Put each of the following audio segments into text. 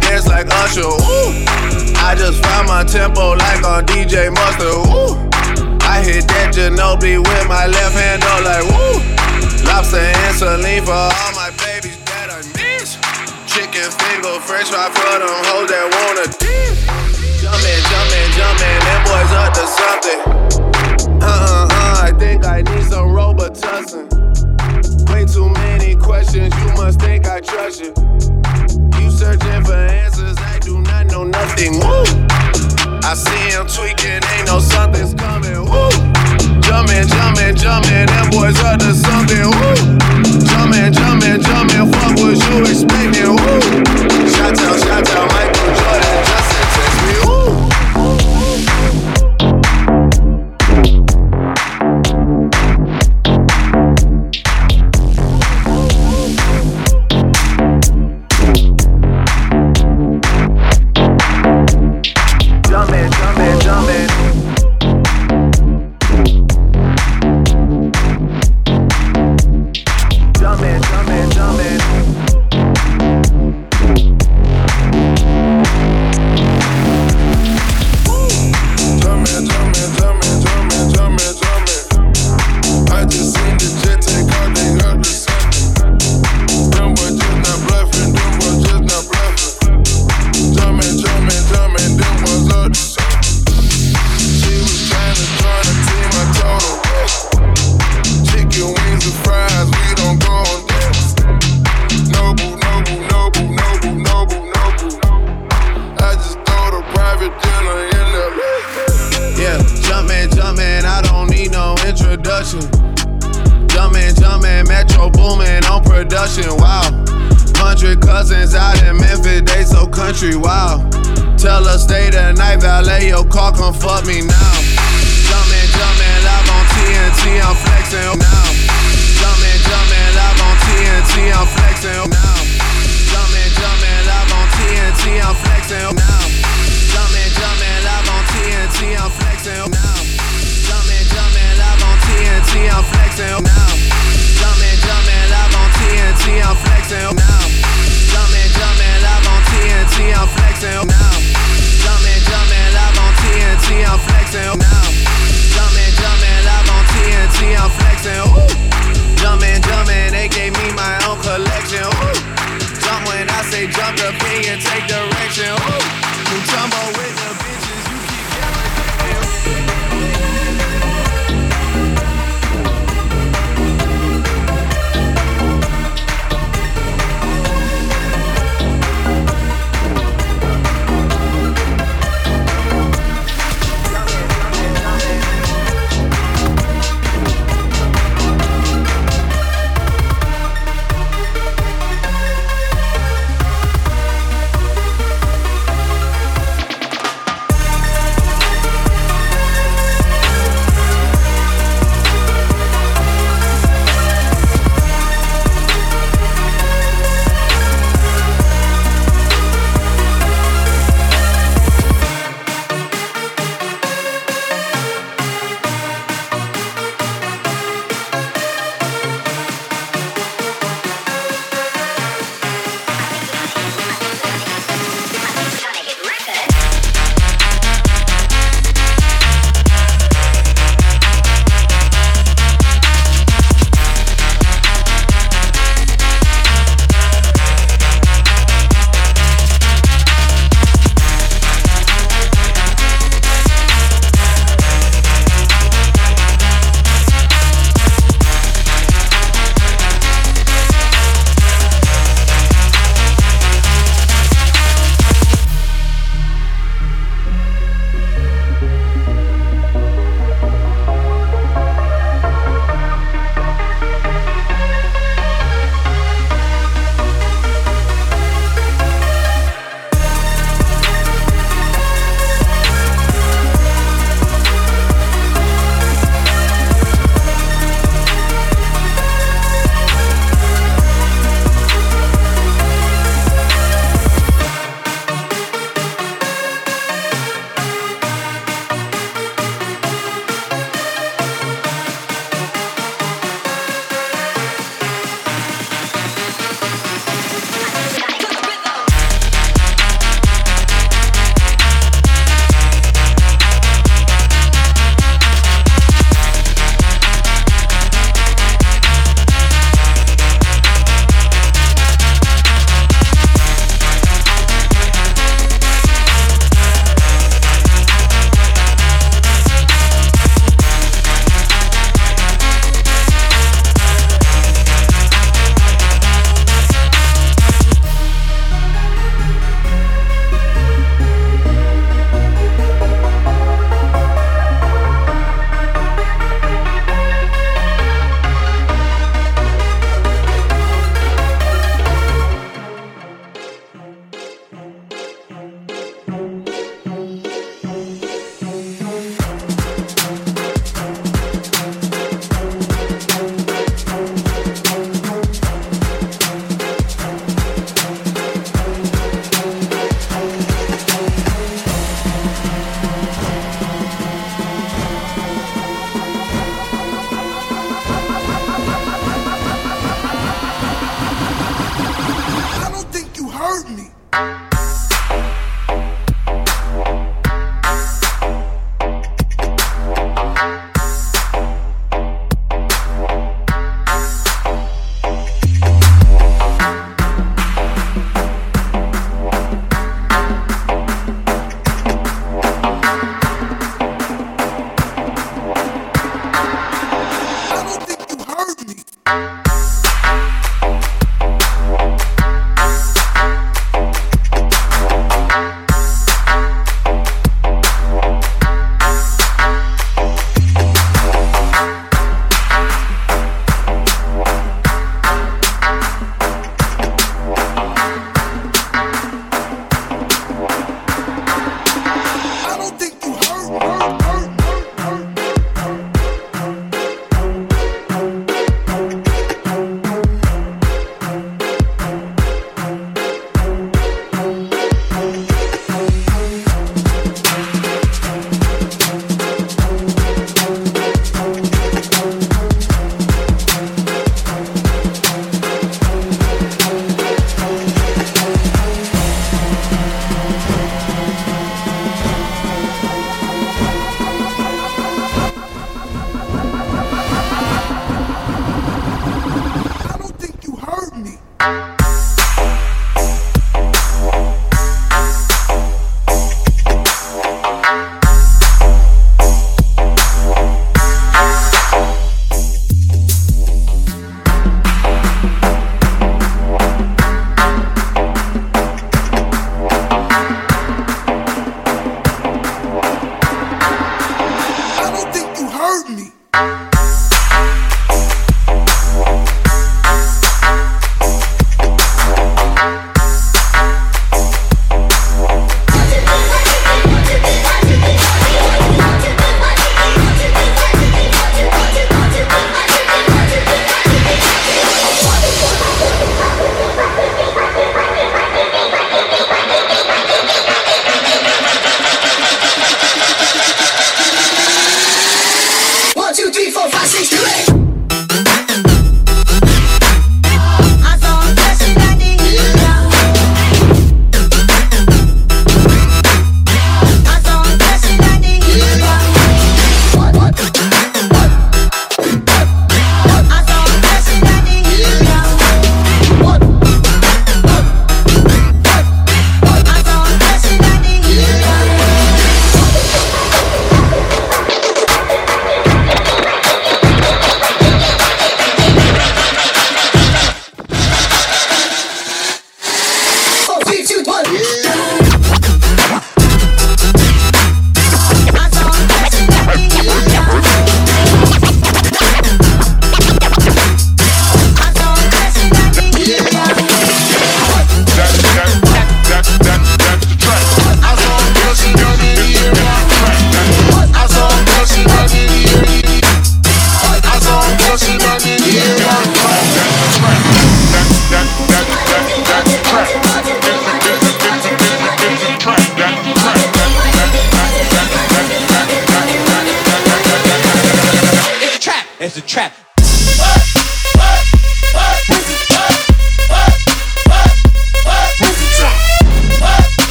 dance like Usher. Ooh. I just found my tempo like on DJ Mustard. Ooh. I hit that Ginobili with my left hand, though, like woo. Lobster and saline for all my babies that I miss. Chicken finger, french fry for them hoes that wanna dip. Jumpin', jumpin', jumpin', them boys up to something. Uh uh uh, I think I need some Robitussin. Way too much questions, you must think I trust you. You searching for answers, I do not know nothing. Woo! I see him tweaking, ain't no something's coming. Woo! Jumping, jumping, jumping, them boys are the something. Woo! Jumping, jumping, jumping, what was you expecting. Woo! Shout out, shout out, Mike.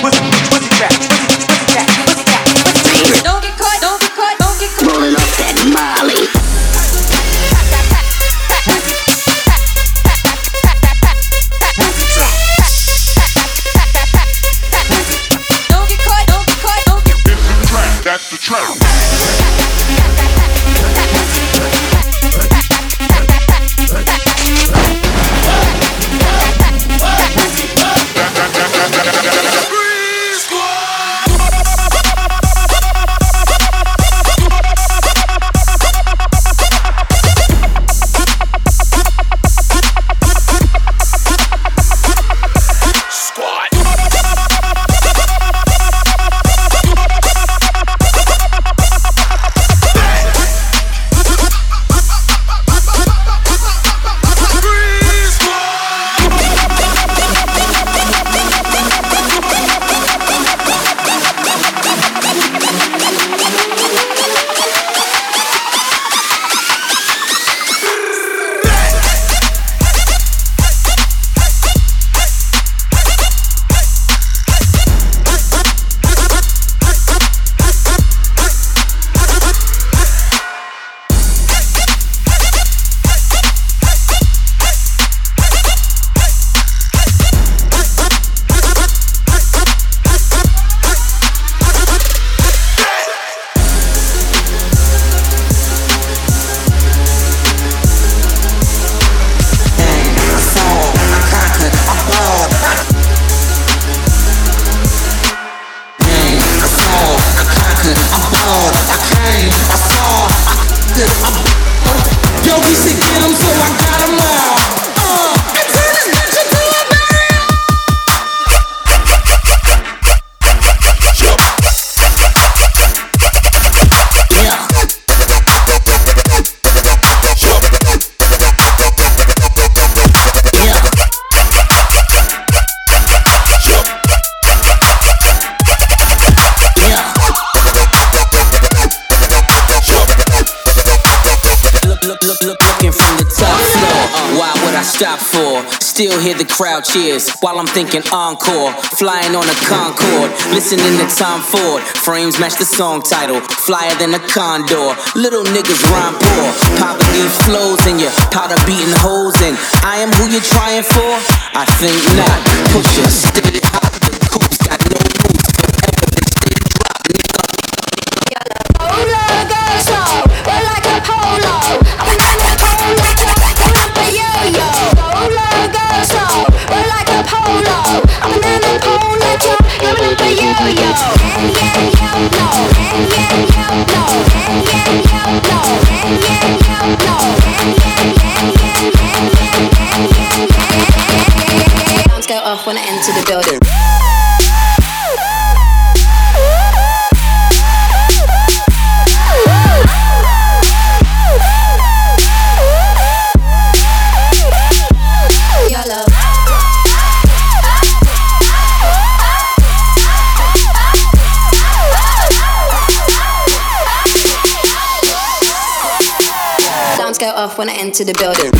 Twizzy, Twizzy track, Twizzy Cheers while I'm thinking encore. Flying on a Concorde, listening to Tom Ford. Frames match the song title, flyer than a condor. Little niggas rhyme poor. Poverty flows in your powder beating holes and I am who you're trying for? I think not. Push your stick. off when I enter the building.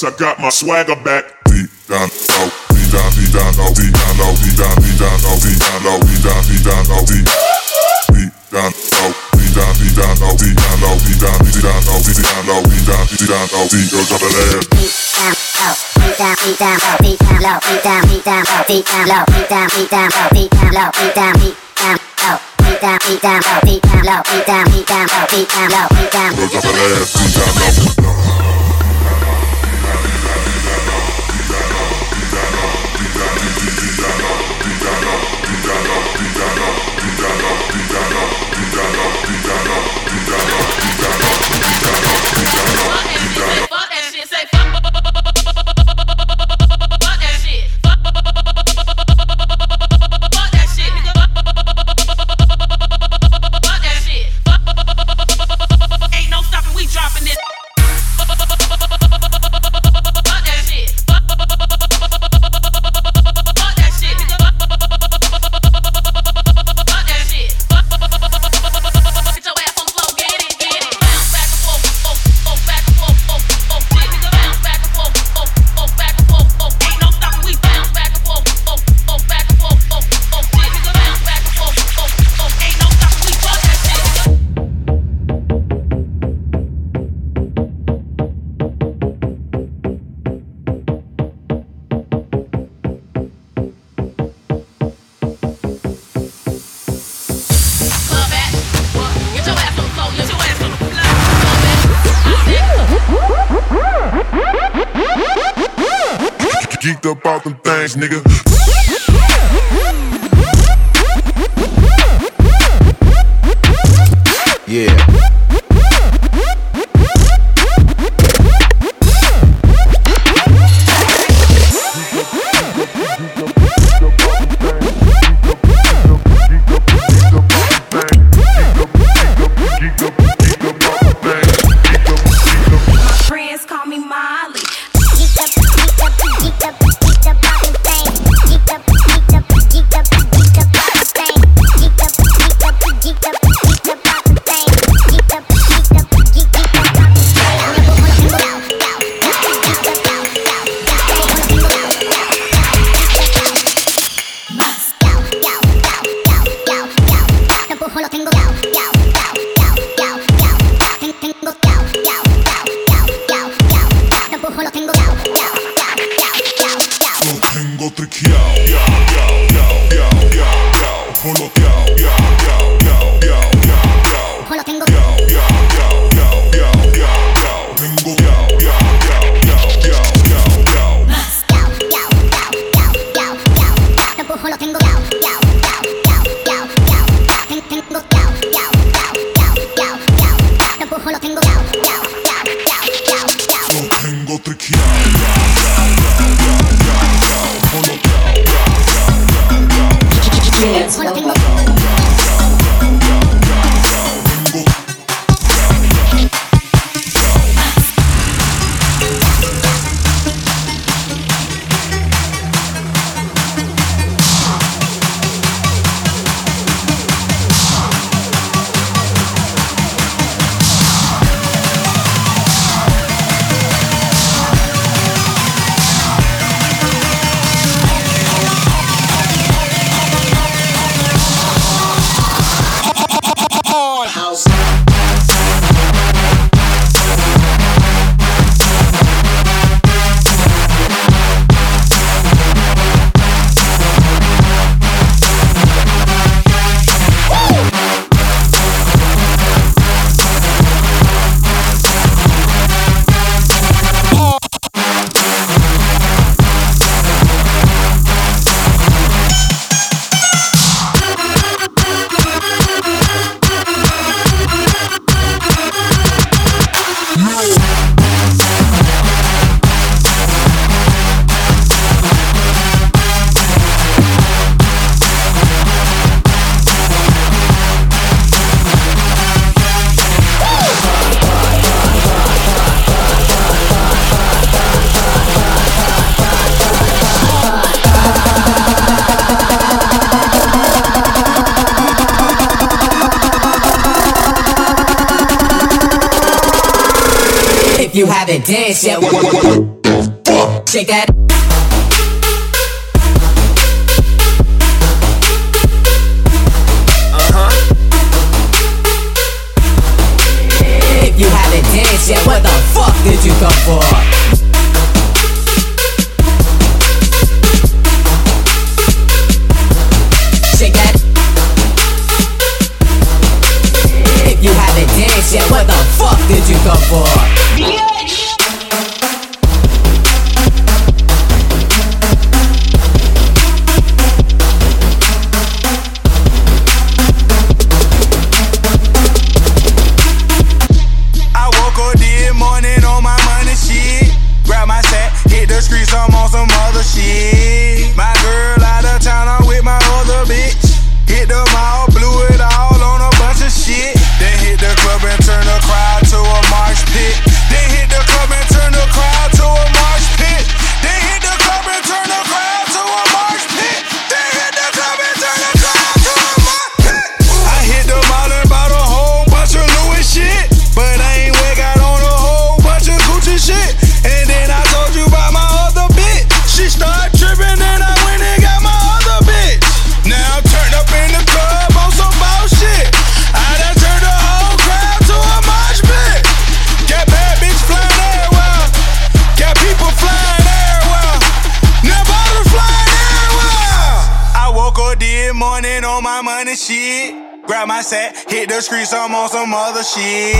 I got my swagger back. Deep down low, deep down, deep down low, deep down low, deep down, deep down low, deep down beat down low, deep down, deep down low, deep deep down low, deep down, deep down low, deep down beat down low, deep down, deep down low, deep down beat down low, deep down, deep down low, deep go drop that ass. Go drop ass deep down beat down low. Geeked up out them things, nigga. Yeah. For? Shit.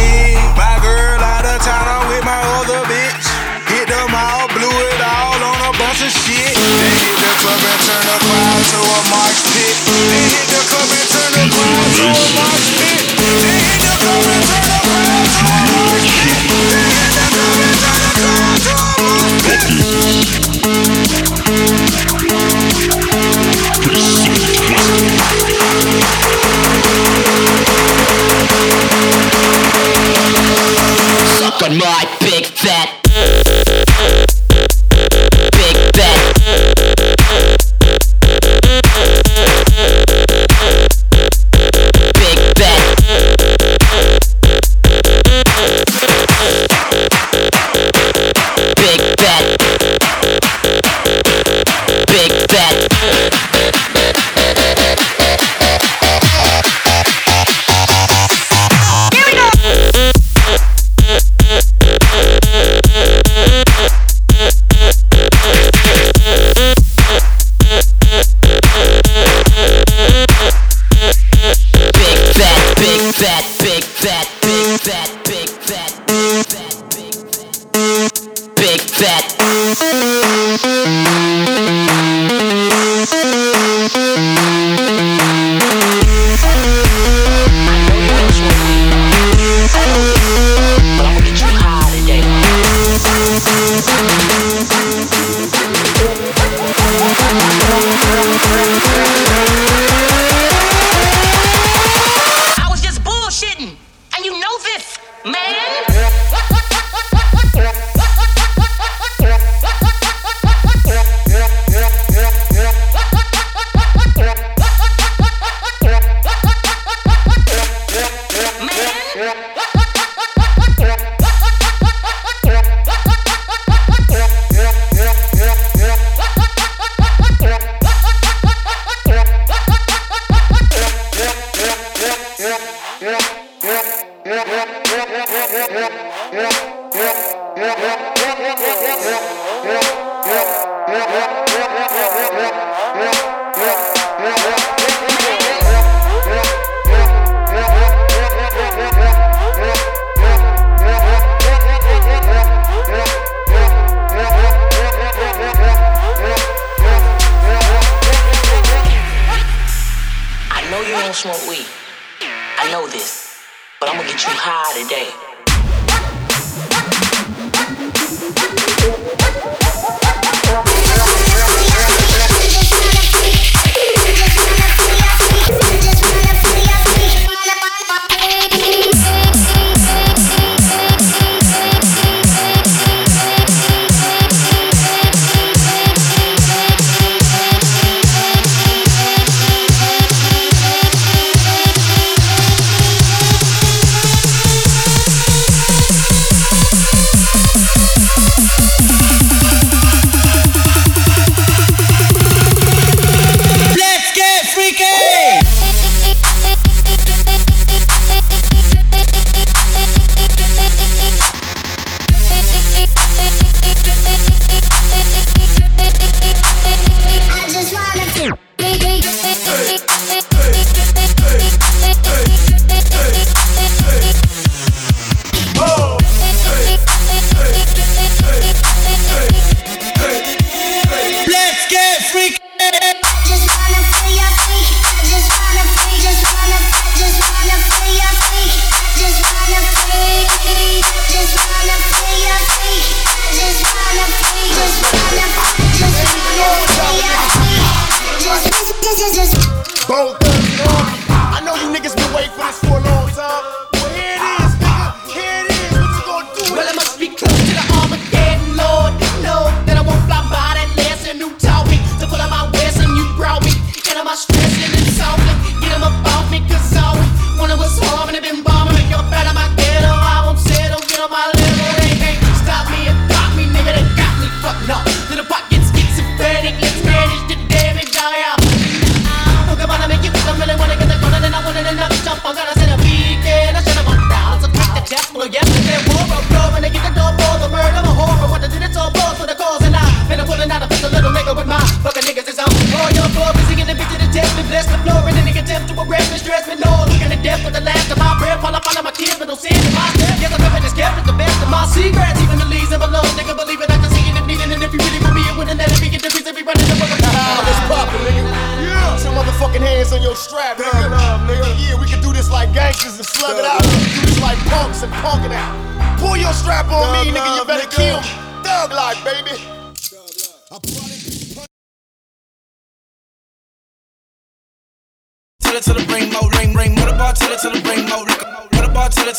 Yeah.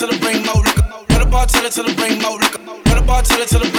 to the brain more. Liquor. Hit a tell it the brain more. Liquor. Hit a bar, tell it the